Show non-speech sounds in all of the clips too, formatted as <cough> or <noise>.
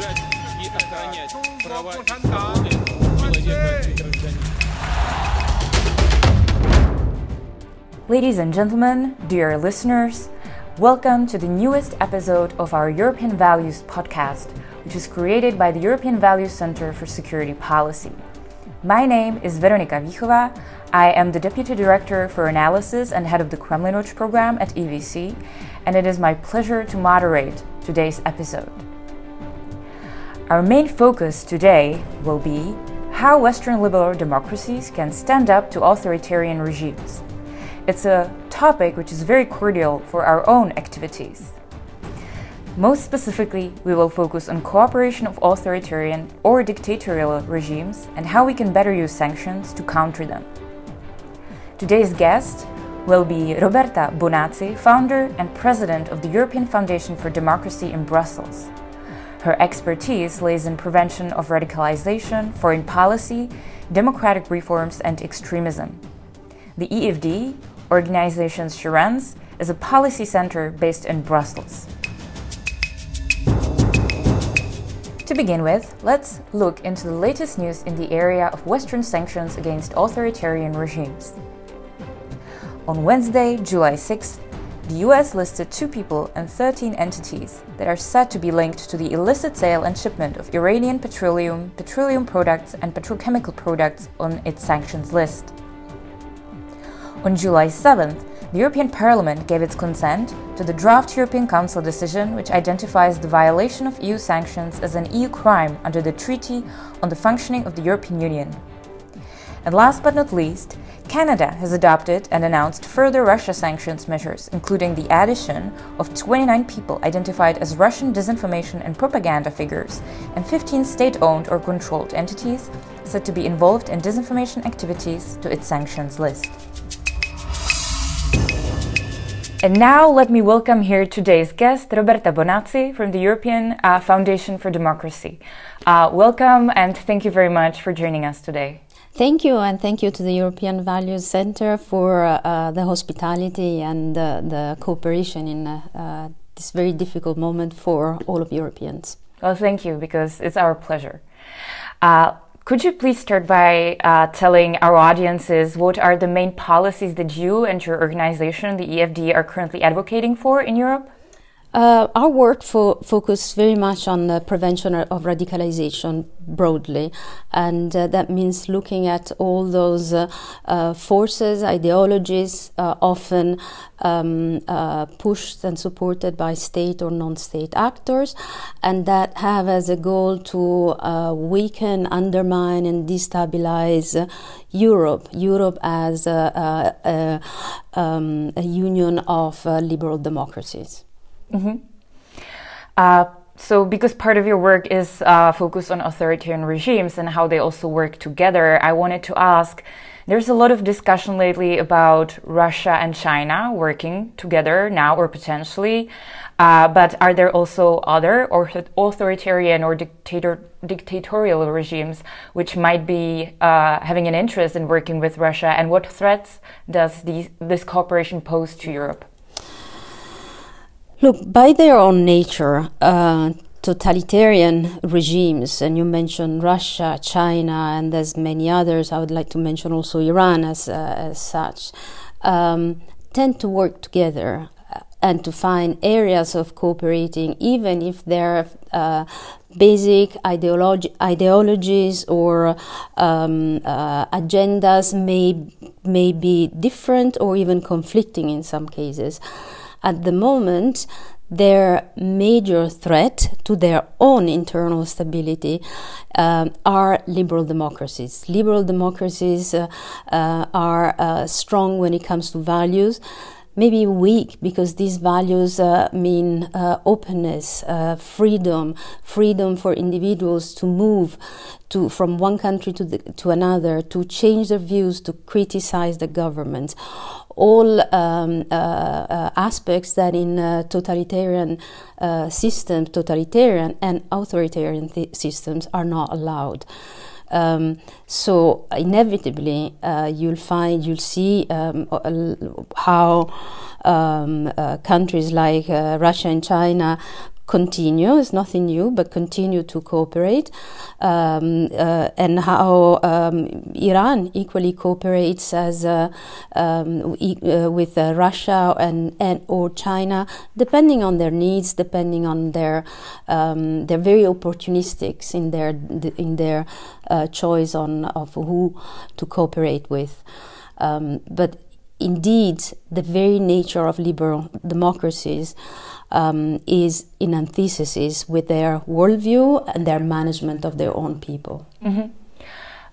уважать и охранять права и свободы человека и гражданина. Ladies and gentlemen, dear listeners, welcome to the newest episode of our European Values podcast, which is created by the European Values Center for Security Policy. My name is Veronika Vichova. I am the Deputy Director for Analysis and Head of the Kremlin Watch program at EVC, and it is my pleasure to moderate today's episode. Our main focus today will be how Western liberal democracies can stand up to authoritarian regimes. It's a topic which is very cordial for our own activities. Most specifically, we will focus on cooperation of authoritarian or dictatorial regimes and how we can better use sanctions to counter them. Today's guest will be Roberta Bonazzi, founder and president of the European Foundation for Democracy in Brussels. Her expertise lays in prevention of radicalization, foreign policy, democratic reforms, and extremism. The EFD, organization she runs, is a policy center based in Brussels. To begin with, let's look into the latest news in the area of Western sanctions against authoritarian regimes. On Wednesday, July 6th, the US listed two people and 13 entities that are said to be linked to the illicit sale and shipment of Iranian petroleum, petroleum products, and petrochemical products on its sanctions list. On July 7th, the European Parliament gave its consent to the draft European Council decision which identifies the violation of EU sanctions as an EU crime under the Treaty on the Functioning of the European Union. And last but not least, Canada has adopted and announced further Russia sanctions measures, including the addition of 29 people identified as Russian disinformation and propaganda figures, and 15 state owned or controlled entities said to be involved in disinformation activities to its sanctions list. And now let me welcome here today's guest, Roberta Bonazzi from the European uh, Foundation for Democracy. Uh, welcome and thank you very much for joining us today. Thank you, and thank you to the European Values Center for uh, the hospitality and uh, the cooperation in uh, uh, this very difficult moment for all of Europeans. Well, thank you, because it's our pleasure. Uh, could you please start by uh, telling our audiences what are the main policies that you and your organization, the EFD, are currently advocating for in Europe? Uh, our work fo- focuses very much on the prevention of radicalization broadly, and uh, that means looking at all those uh, uh forces, ideologies, uh, often um, pushed and supported by state or non-state actors, and that have as a goal to weaken, undermine, and destabilize Europe. Europe as a, a, um, a union of liberal democracies. Mm-hmm. Uh, so, because part of your work is uh, focused on authoritarian regimes and how they also work together, I wanted to ask there's a lot of discussion lately about Russia and China working together now or potentially. Uh, but are there also other or authoritarian or dictator, dictatorial regimes which might be uh, having an interest in working with Russia? And what threats does these, this cooperation pose to Europe? Look, by their own nature, uh, totalitarian regimes, and you mentioned Russia, China, and there's many others. I would like to mention also Iran as, uh, as such, um, tend to work together uh, and to find areas of cooperating, even if their uh, basic ideologies or um, uh, agendas may may be different or even conflicting in some cases. At the moment, their major threat to their own internal stability uh, are liberal democracies. Liberal democracies uh, uh, are uh, strong when it comes to values maybe weak because these values uh, mean uh, openness, uh, freedom, freedom for individuals to move to from one country to the, to another, to change their views, to criticize the government. All um, uh, uh, aspects that in uh, totalitarian systems, totalitarian and authoritarian th- systems, are not allowed. Um, so inevitably, uh, you'll find you'll see um, how um, uh, countries like uh, Russia and China continue. It's nothing new, but continue to cooperate, um, uh, and how um, Iran equally cooperates as uh, um, e- uh, with uh, Russia and, and or China, depending on their needs, depending on their um, they're very opportunistic in their in their uh, choice on of who to cooperate with. Um, but indeed, the very nature of liberal democracies um, is in antithesis with their worldview and their management of their own people. Mm-hmm.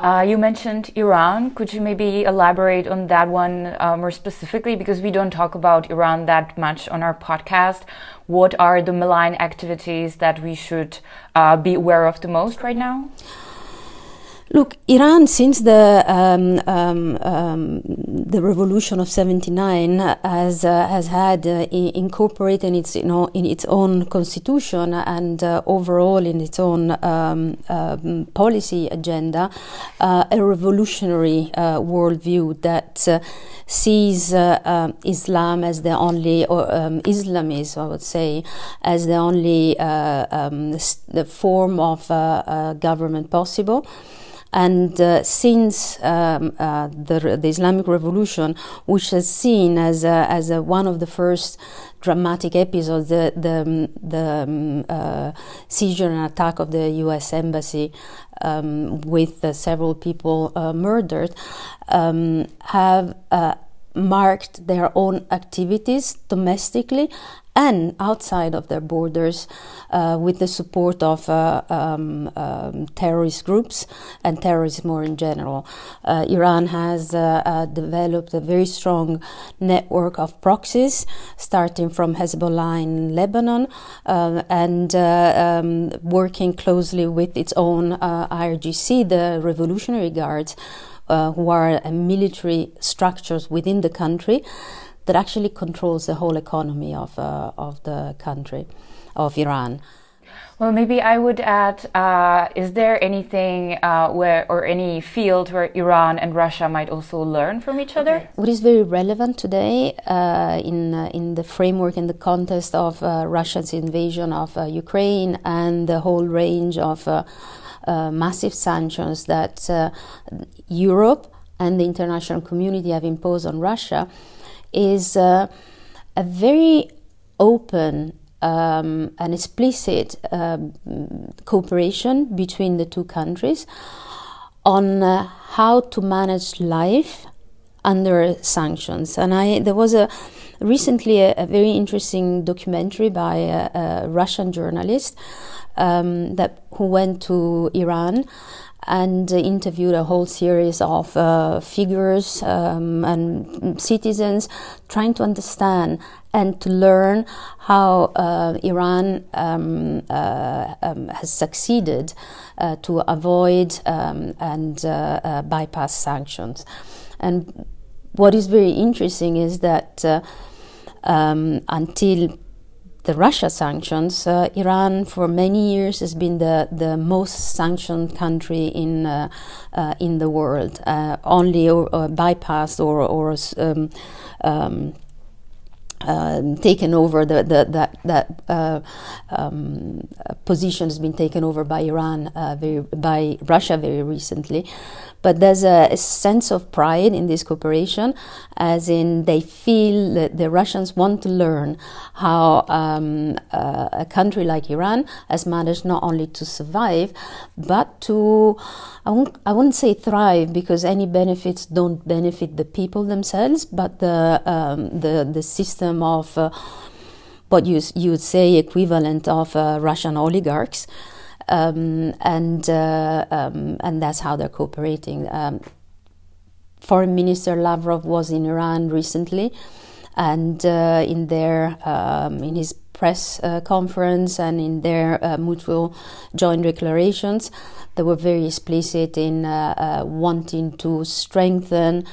Uh, you mentioned Iran. Could you maybe elaborate on that one uh, more specifically? Because we don't talk about Iran that much on our podcast. What are the malign activities that we should uh, be aware of the most right now? Look, Iran, since the um, um, um, the revolution of '79, has uh, has had uh, incorporated in its you know, in its own constitution and uh, overall in its own um, um, policy agenda uh, a revolutionary uh, worldview that uh, sees um, Islam as the only or Islamism, I would say, as the only the form of government possible. And uh, since um, uh, the, the, Islamic Revolution, which is seen as, a, as a, one of the first dramatic episodes, the, the, the um, uh, seizure and attack of the U.S. embassy um, with uh, several people uh, murdered, um, have marked their own activities domestically and outside of their borders uh, with the support of uh, um, um, terrorist groups and terrorism more in general. Uh, Iran has uh, uh, developed a very strong network of proxies, starting from Hezbollah in Lebanon uh, and um, working closely with its own IRGC, the Revolutionary Guards. who are military structures within the country that actually controls the whole economy of, uh, of the country, of Iran. Well, maybe I would add: uh, Is there anything uh, where, or any field where Iran and Russia might also learn from each other? Okay. What is very relevant today uh, in uh, in the framework in the context of uh, Russia's invasion of uh, Ukraine and the whole range of massive sanctions that Europe and the international community have imposed on Russia is uh, a very open um, and explicit um, cooperation between the two countries on uh, how to manage life under sanctions. And I there was a recently a, a very interesting documentary by a, a Russian journalist um, that who went to Iran and interviewed a whole series of uh, figures um, and citizens trying to understand and to learn how uh, Iran um, uh, um, has succeeded uh, to avoid um, and uh, uh, bypass sanctions. And what is very interesting is that um, until the Russia sanctions, uh, Iran for many years has been the, the most sanctioned country in uh, uh, in the world, uh, only or, or, bypassed or or um, um, um, taken over the, the that that uh, um, position has been taken over by Iran uh, very, by Russia very recently, but there's a, a, sense of pride in this cooperation, as in they feel that the Russians want to learn how um, uh, a country like Iran has managed not only to survive, but to, I won't, I wouldn't say thrive because any benefits don't benefit the people themselves, but the, um, the, the system of uh, what you, you would say equivalent of uh, Russian oligarchs um, and uh, um, and that's how they're cooperating. Um, Foreign Minister Lavrov was in Iran recently, and uh, in their um, in his press uh, conference and in their uh, mutual joint declarations, they were very explicit in uh, uh, wanting to strengthen.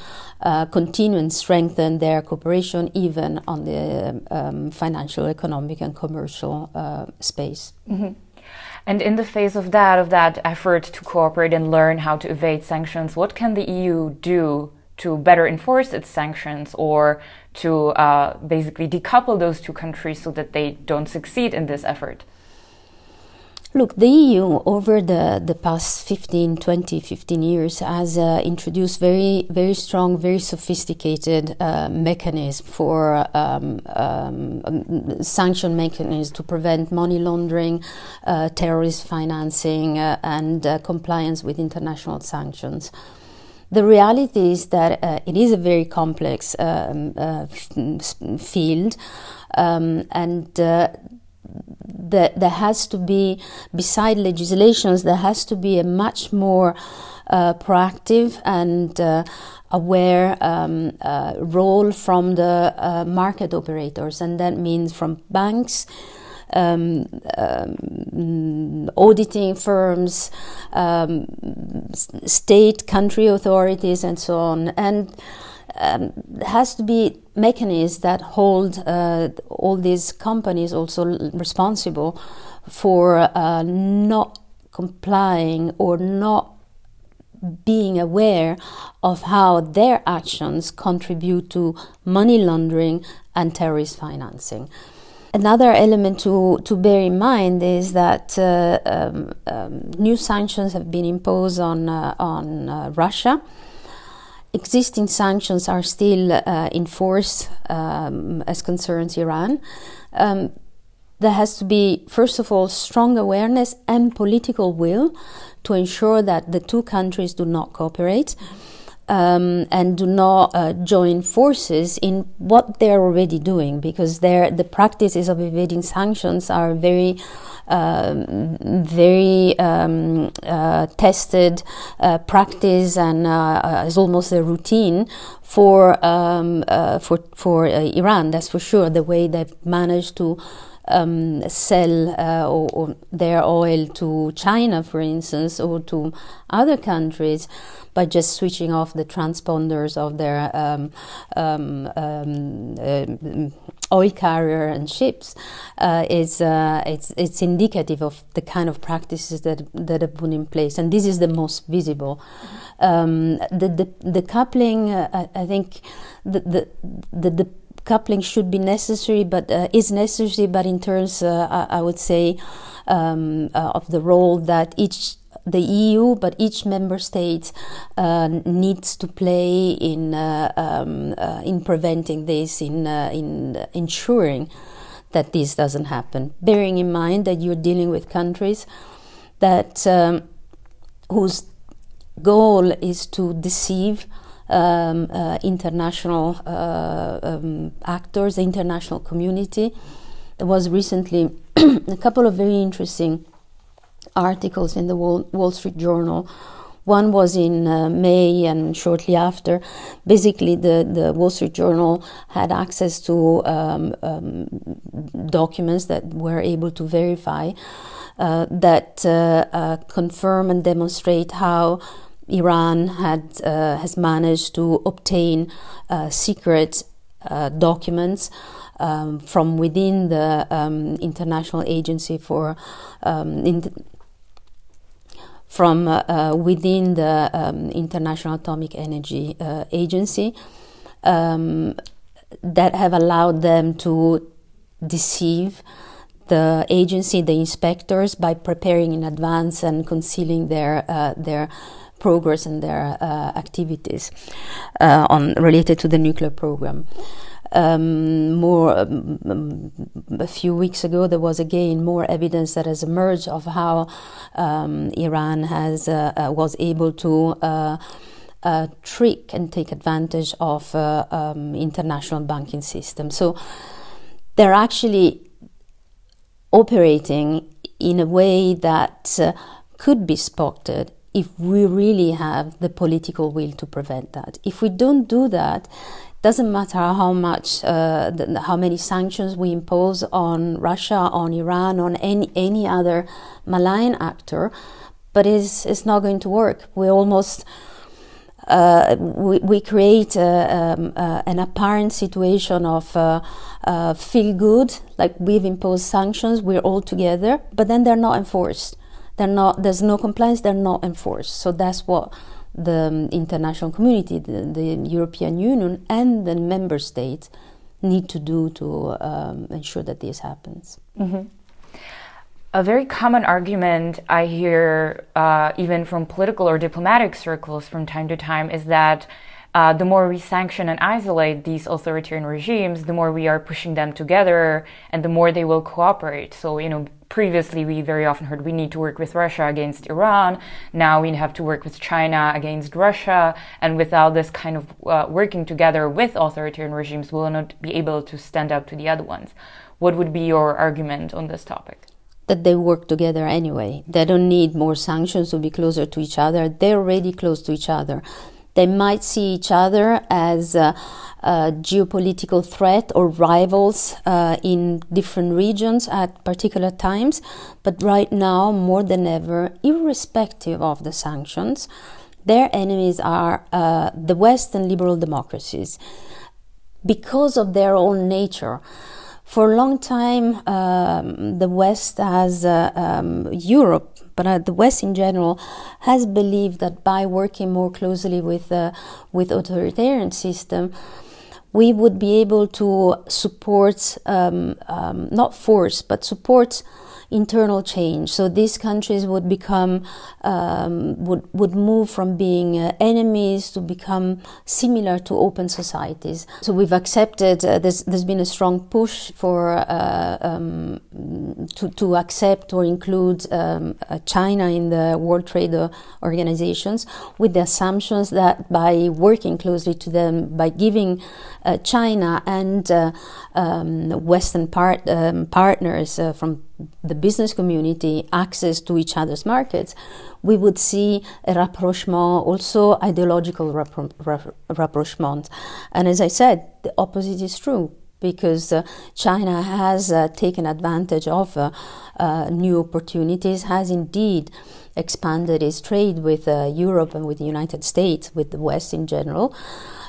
Uh, continue and strengthen their cooperation even on the um, financial, economic, and commercial uh, space. Mm-hmm. And in the face of that, of that effort to cooperate and learn how to evade sanctions, what can the EU do to better enforce its sanctions or to uh, basically decouple those two countries so that they don't succeed in this effort? Look, the EU over the, the past 15, 20, 15 years has uh, introduced very, very strong, very sophisticated uh, mechanism for um, um, sanction mechanisms to prevent money laundering, uh, terrorist financing, uh, and uh, compliance with international sanctions. The reality is that uh, it is a very complex um, f- field, um, and that there has to be, beside legislations, there has to be a much more uh, proactive and uh, aware um, uh, role from the uh, market operators, and that means from banks. Um, um, auditing firms, um, state, country authorities, and so on. And um, has to be mechanisms that hold uh, all these companies also responsible for uh, not complying or not being aware of how their actions contribute to money laundering and terrorist financing. Another element to, to bear in mind is that uh, um, um, new sanctions have been imposed on, uh, on uh, Russia existing sanctions are still uh, in force um, as concerns Iran. Um, there has to be, first of all, strong awareness and political will to ensure that the two countries do not cooperate. Um, and do not uh, join forces in what they're already doing because the practices of evading sanctions are very um, very um, uh, tested uh, practice and uh, is almost a routine for um, for for Iran. That's for sure. The way they've managed to um, sell uh, or, or their oil to China, for instance, or to other countries by just switching off the transponders of their um, um, um uh, oil carrier and ships uh, is uh, it's it's indicative of the kind of practices that that are put in place, and this is the most visible. Um, the, the the coupling, uh, I think, the the the, the coupling should be necessary, but uh, is necessary, but in terms, uh, I, I, would say, um, uh, of the role that each the EU, but each member state uh, needs to play in uh, um, uh, in preventing this, in in ensuring that this doesn't happen. Bearing in mind that you're dealing with countries that um, whose goal is to deceive um, uh, international uh, um, actors, the international community. There was recently <clears throat> a couple of very interesting articles in the Wall, Wall Street Journal. One was in uh, May and shortly after. Basically, the, the Wall Street Journal had access to um, um, documents that were able to verify uh, that uh, confirm and demonstrate how Iran had uh, has managed to obtain uh, secret uh, documents um, from within the um, International Agency for um, in from uh, uh, within the um, International Atomic Energy uh, Agency um, that have allowed them to deceive the agency, the inspectors, by preparing in advance and concealing their their progress in their uh, activities uh, on related to the nuclear program. Um, more um, a few weeks ago, there was again more evidence that has emerged of how um, Iran has uh, uh was able to. Uh, uh, trick and take advantage of um, international banking system. So they're actually operating in a way that could be spotted if we really have the political will to prevent that. If we don't do that, doesn't matter how much, uh, the, how many sanctions we impose on Russia, on Iran, on any any other malign actor, but it's it's not going to work. We almost uh, we, we create um, uh, an apparent situation of uh, uh, feel good, like we've imposed sanctions, we're all together, but then they're not enforced they're not there's no compliance they're not enforced so that's what the um, international community, the, the, European Union, and the member states need to do to um, ensure that this happens. Mm-hmm. A very common argument I hear, uh, even from political or diplomatic circles from time to time, is that uh, the more we sanction and isolate these authoritarian regimes, the more we are pushing them together and the more they will cooperate. So, you know, previously we very often heard we need to work with Russia against Iran. Now we have to work with China against Russia. And without this kind of uh, working together with authoritarian regimes, we will not be able to stand up to the other ones. What would be your argument on this topic? That they work together anyway. They don't need more sanctions to be closer to each other. They're already close to each other. They might see each other as a, geopolitical threat or rivals uh, in different regions at particular times, but right now, more than ever, irrespective of the sanctions, their enemies are uh, the West and liberal democracies because of their own nature. For a long time, um, the West has uh, um, Europe but uh, the West in general has believed that by working more closely with uh, with authoritarian system, we would be able to support um, um, not force but support internal change. So these countries would become um, would would move from being uh, enemies to become similar to open societies. So we've accepted. Uh, there's there's been a strong push for uh, um, to to accept or include um, uh, China in the World Trade Organizations with the assumptions that by working closely to them, by giving uh, China and uh, um, Western part, um, partners from the business community access to each other's markets, we would see a rapprochement, also ideological rapprochement. And as I said, the opposite is true because uh, China has uh, taken advantage of uh, uh new opportunities, has indeed expanded its trade with uh, Europe and with the United States, with the West in general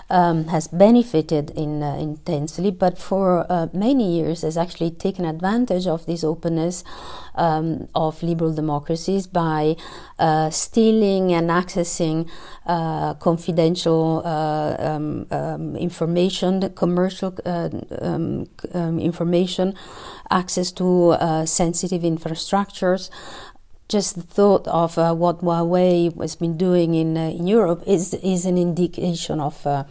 um, has benefited in, uh, intensely, but for uh, many years has actually taken advantage of this openness um, of liberal democracies by uh, stealing and accessing uh, confidential uh, um, um, information, commercial uh, um, um, information, access to sensitive infrastructures just the thought of uh, what Huawei has been doing in, uh, in Europe is is an indication of uh,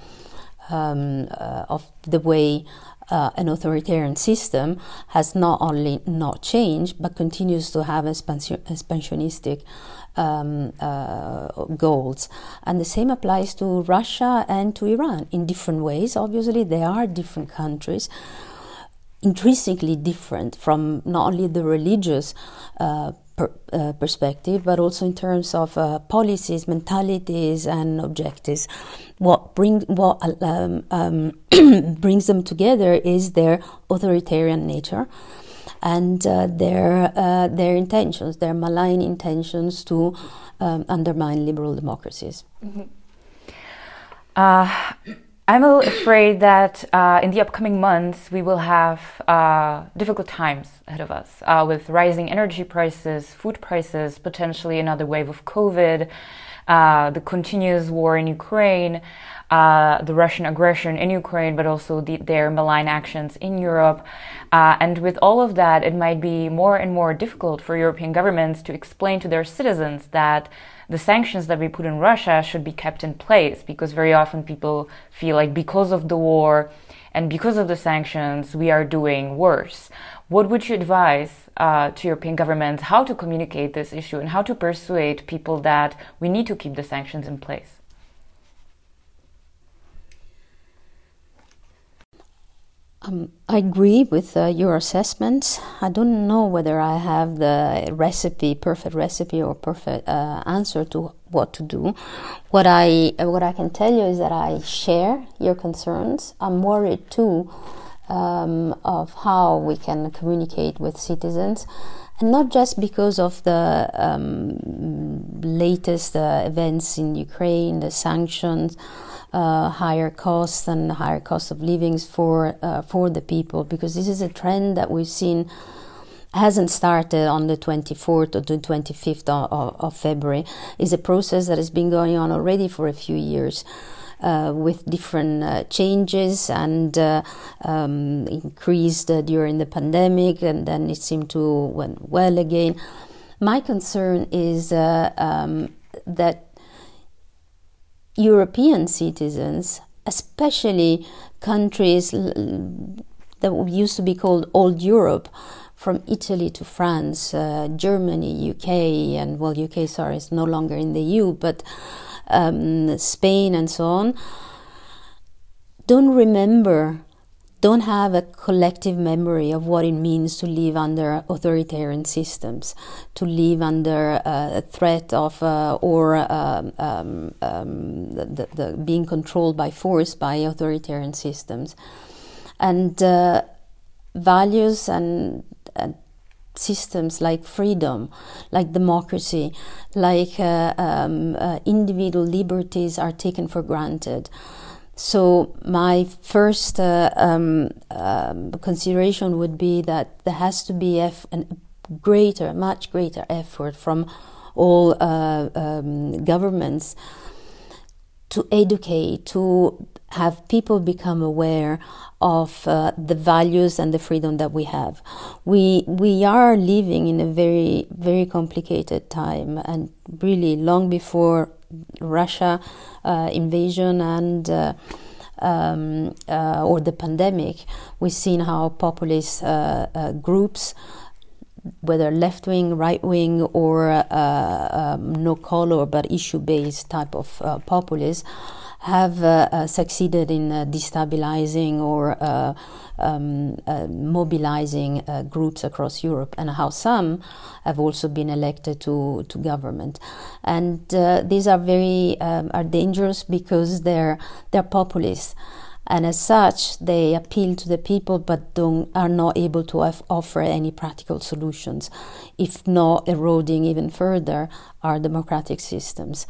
um, uh, of the way uh, an authoritarian system has not only not changed but continues to have expansion, expansionistic um, uh, goals. And the same applies to Russia and to Iran in different ways. Obviously, they are different countries intrinsically different from not only the religious uh, per, uh, perspective, but also in terms of uh, policies, mentalities, and objectives. What bring what um, um, <clears throat> brings them together is their authoritarian nature and uh, their uh, their intentions, their malign intentions to um, undermine liberal democracies. Mm-hmm. I'm a little afraid that uh, in the upcoming months we will have uh, difficult times ahead of us uh, with rising energy prices, food prices, potentially another wave of COVID, uh, the continuous war in Ukraine, uh, the Russian aggression in Ukraine, but also the, their malign actions in Europe. Uh, and with all of that, it might be more and more difficult for European governments to explain to their citizens that the sanctions that we put in Russia should be kept in place because very often people feel like because of the war and because of the sanctions, we are doing worse. What would you advise uh, to European governments how to communicate this issue and how to persuade people that we need to keep the sanctions in place? Um, I agree with uh, your assessment. I don't know whether I have the recipe, perfect recipe, or perfect uh, answer to what to do. What I what I can tell you is that I share your concerns. I'm worried too um, of how we can communicate with citizens, and not just because of the um, latest uh, events in Ukraine, the sanctions uh, higher costs and higher cost of livings for uh, for the people because this is a trend that we've seen hasn't started on the 24th or the 25th of, of, February. It's a process that has been going on already for a few years. Uh, with different uh, changes and uh, um, increased uh, during the pandemic, and then it seemed to went well again. My concern is uh, um, that European citizens, especially countries that used to be called Old Europe, from Italy to France, uh, Germany, UK, and well, UK, sorry, is no longer in the EU, but um, Spain and so on, don't remember, don't have a collective memory of what it means to live under authoritarian systems, to live under uh, a threat of uh, or um, um, um, the, the, being controlled by force by authoritarian systems. And uh, values and, and systems like freedom, like democracy, like uh, um, uh, individual liberties are taken for granted. So, my first uh, um, um, consideration would be that there has to be a greater, much greater effort from all uh, um, governments to educate, to have people become aware of uh, the values and the freedom that we have. We we are living in a very very complicated time, and really long before Russia uh, invasion and. Uh, um, uh, or the pandemic, we've seen how populist uh, uh, groups whether left wing, right wing, or um, no color but issue based type of uh, populists, have succeeded in destabilizing or um, uh, mobilizing uh, groups across Europe, and how some have also been elected to, to government. And these are very um, are dangerous because they're they're populist. And as such, they appeal to the people but don't, are not able to offer any practical solutions, if not eroding even further our democratic systems.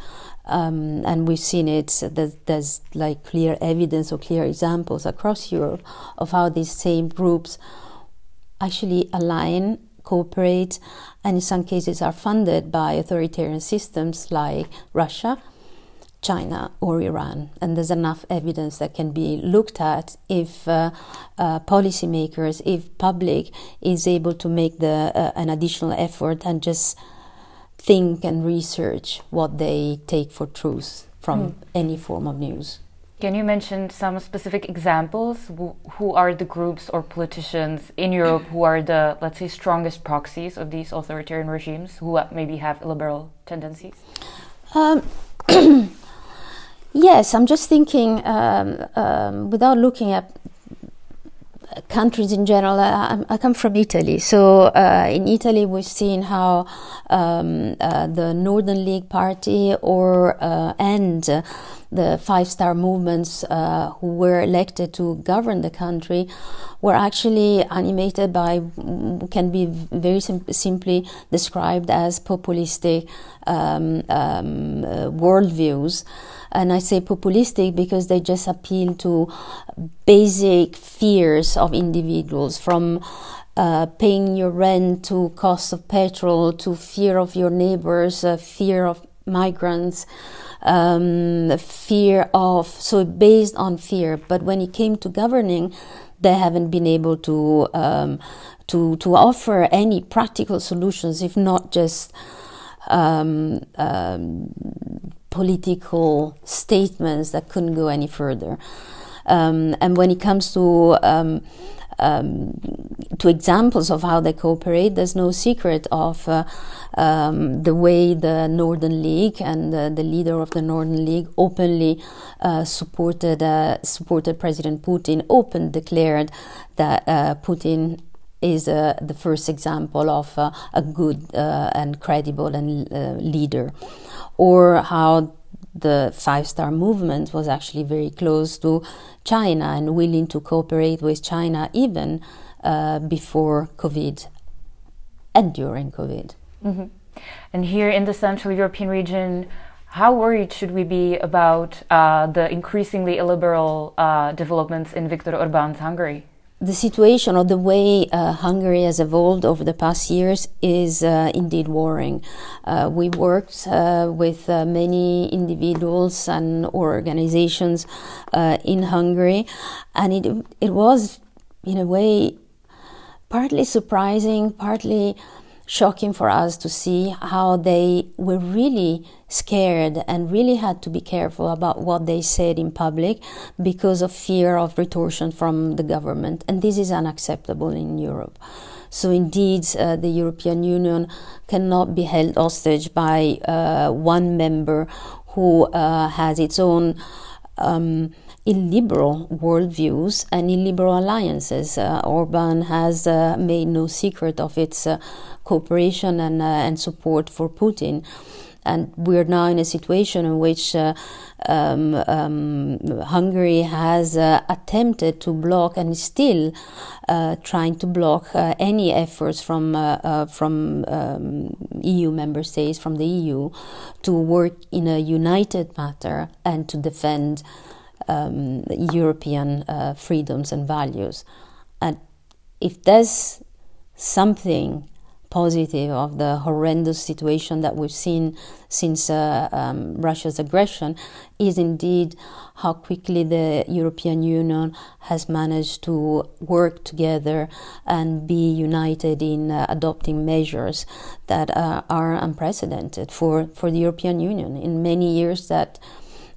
Um, and we've seen it, there's, there's, like clear evidence or clear examples across Europe of how these same groups actually align, cooperate, and in some cases are funded by authoritarian systems like Russia, China, or Iran. And there's enough evidence that can be looked at if uh, uh, policymakers, if public is able to make the, uh, an additional effort and just think and research what they take for truth from mm. any form of news. Can you mention some specific examples? Who are the groups or politicians in Europe who are the, let's say, strongest proxies of these authoritarian regimes who maybe have liberal tendencies? Um, <clears throat> yes, I'm just thinking um, um, without looking at countries in general. I, I, come from Italy, so uh, in Italy we've seen how um, uh, the Northern League Party or uh, and the Five Star movements uh, who were elected to govern the country were actually animated by can be very sim- simply described as populistic um, um, uh, worldviews. And I say populistic because they just appeal to basic fears of individuals from uh, paying your rent to cost of petrol to fear of your neighbors, uh, fear of migrants, um, fear of, so based on fear. But when it came to governing, they haven't been able to, um, to, to offer any practical solutions, if not just um, um political statements that couldn't go any further. Um, and when it comes to um, um, to examples of how they cooperate, there's no secret of uh, um, the way the Northern League and uh, the leader of the Northern League openly uh, supported uh, supported President Putin. Open declared that uh, Putin is uh, the first example of a good and credible and leader, or how the five star movement was actually very close to China and willing to cooperate with China even uh, before COVID and during COVID. Mm-hmm. And here in the Central European region, how worried should we be about uh, the increasingly illiberal uh, developments in Viktor Orban's Hungary? The situation or the way uh, Hungary has evolved over the past years is uh, indeed worrying. Uh, we worked uh, with uh, many individuals and organizations uh, in Hungary, and it it was in a way partly surprising, partly shocking for us to see how they were really scared and really had to be careful about what they said in public because of fear of retortion from the government. And this is unacceptable in Europe. So, indeed, uh, the European Union cannot be held hostage by uh, one member who uh, has its own. Um, illiberal worldviews and illiberal alliances. Uh, Orban has uh, made no secret of its uh, cooperation and, uh, and support for Putin. And we're now in a situation in which uh, um, um, Hungary has uh, attempted to block and is still trying to block any efforts from from um, EU member states, from the EU, to work in a united matter and to defend um, European uh, freedoms and values. And if there's something positive of the horrendous situation that we've seen since uh, um, Russia's aggression is indeed how quickly the European Union has managed to work together and be united in uh, adopting measures that uh, are unprecedented for, for the European Union. In many years that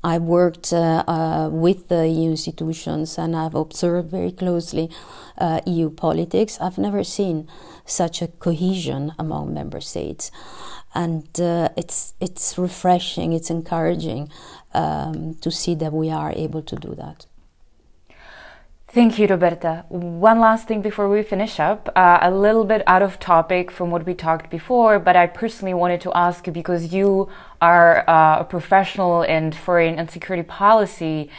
I worked uh, uh, with the EU institutions and I've observed very closely uh, EU politics. I've never seen such a cohesion among member states, and it's it's refreshing. It's encouraging um, to see that we are able to do that. Thank you, Roberta. One last thing before we finish up, uh, a little bit out of topic from what we talked before, but I personally wanted to ask you because you are uh, professional in foreign and security policy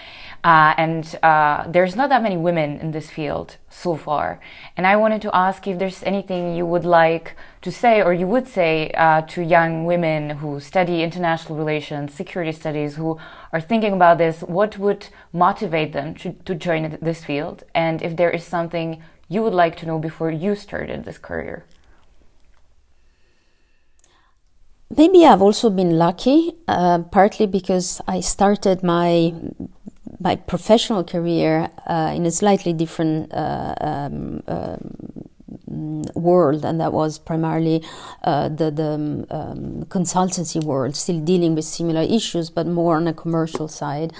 uh, and uh, there's not that many women in this field so far. And I wanted to ask if there's anything you would like to say or you would say uh, to young women who study international relations, security studies, who are thinking about this. What would motivate them to, to join this field? And if there is something you would like to know before you started this career? Maybe I've also been lucky, uh, partly because I started my my professional career uh, in a slightly different uh, um, um, world, and that was primarily uh, the, the um, consultancy world, still dealing with similar issues, but more on a commercial side.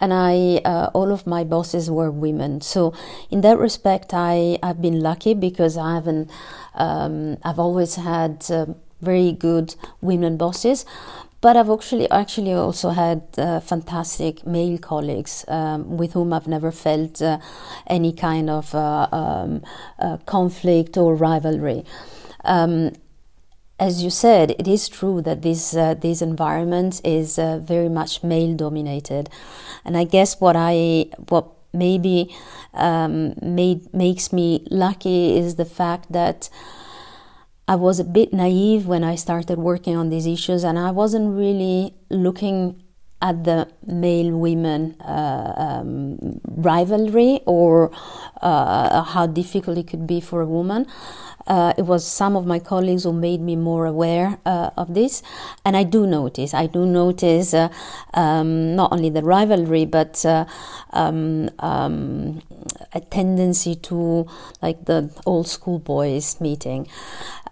And I, uh, all of my bosses were women. So, in that respect, I, I've been lucky because I haven't, um, I've always had uh, very good women bosses. But I've actually actually also had uh, fantastic male colleagues um, with whom I've never felt uh, any kind of uh, um, uh, conflict or rivalry. Um, as you said, it is true that this uh, this environment is uh, very much male dominated, and I guess what I what maybe um, made makes me lucky is the fact that I was a bit naive when I started working on these issues, and I wasn't really looking at the male women uh, um, rivalry or uh, how difficult it could be for a woman. Uh, it was some of my colleagues who made me more aware uh, of this, and I do notice. I do notice uh, um, not only the rivalry, but uh, um, um, a tendency to like the old school boys meeting.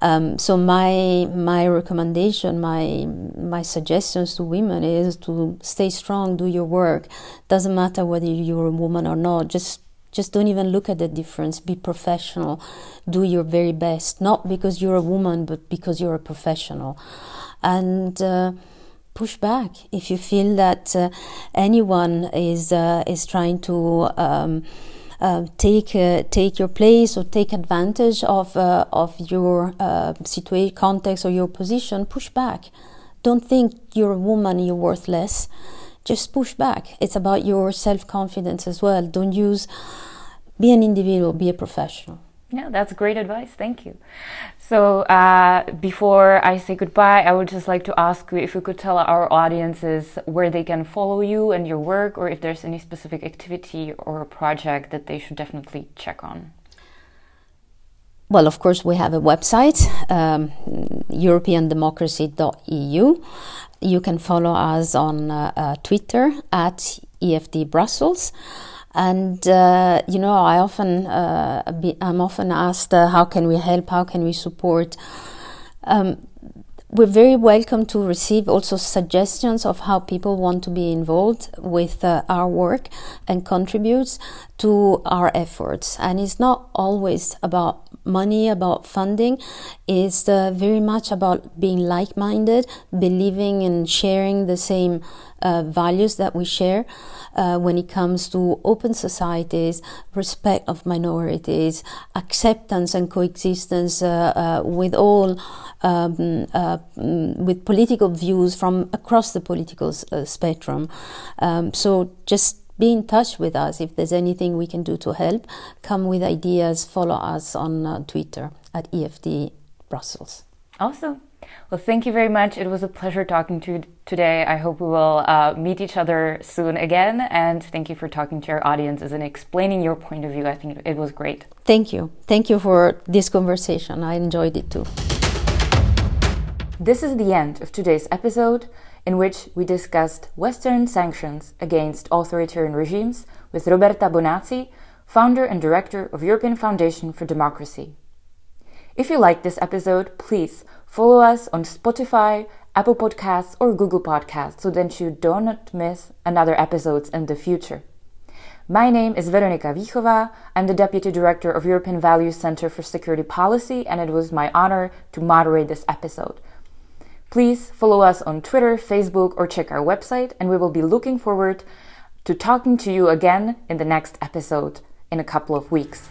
Um, so my my recommendation, my my suggestions to women is to stay strong, do your work. Doesn't matter whether you're a woman or not. Just just don't even look at the difference. Be professional. Do your very best, not because you're a woman, but because you're a professional, and. Uh, push back if you feel that uh, anyone is uh, is trying to um, uh, take take your place or take advantage of uh, of your uh, situation, context, or your position, push back. Don't think you're a woman, you're worthless. Just push back. It's about your self confidence as well. Don't use. Be an individual. Be a professional. Yeah, that's great advice. Thank you. So, uh, before I say goodbye, I would just like to ask you if you could tell our audiences where they can follow you and your work, or if there's any specific activity or project that they should definitely check on. Well, of course, we have a website, um, europeandemocracy.eu. You can follow us on uh, uh, Twitter at EFD Brussels. And uh, you know, I often uh, be, I'm often asked, uh, how can we help? How can we support? Um, we're very welcome to receive also suggestions of how people want to be involved with uh, our work and contributes to our efforts. And it's not always about money, about funding. It's uh, very much about being like-minded, believing and sharing the same uh, values that we share uh, when it comes to open societies, respect of minorities, acceptance and coexistence uh, uh with all, um, uh, mm, with political views from across the political uh, spectrum. Um, so just be in touch with us if there's anything we can do to help. Come with ideas, follow us on Twitter at EFD Brussels. Awesome. Well, thank you very much. It was a pleasure talking to you today. I hope we will uh, meet each other soon again. And thank you for talking to our audiences and explaining your point of view. I think it was great. Thank you. Thank you for this conversation. I enjoyed it too. This is the end of today's episode, in which we discussed Western sanctions against authoritarian regimes with Roberta Bonazzi, founder and director of European Foundation for Democracy. If you liked this episode, please follow us on Spotify, Apple Podcasts, or Google Podcasts so that you do not miss another episodes in the future. My name is Veronika Vichova. I'm the Deputy Director of European Values Center for Security Policy, and it was my honor to moderate this episode. Please follow us on Twitter, Facebook, or check our website, and we will be looking forward to talking to you again in the next episode in a couple of weeks.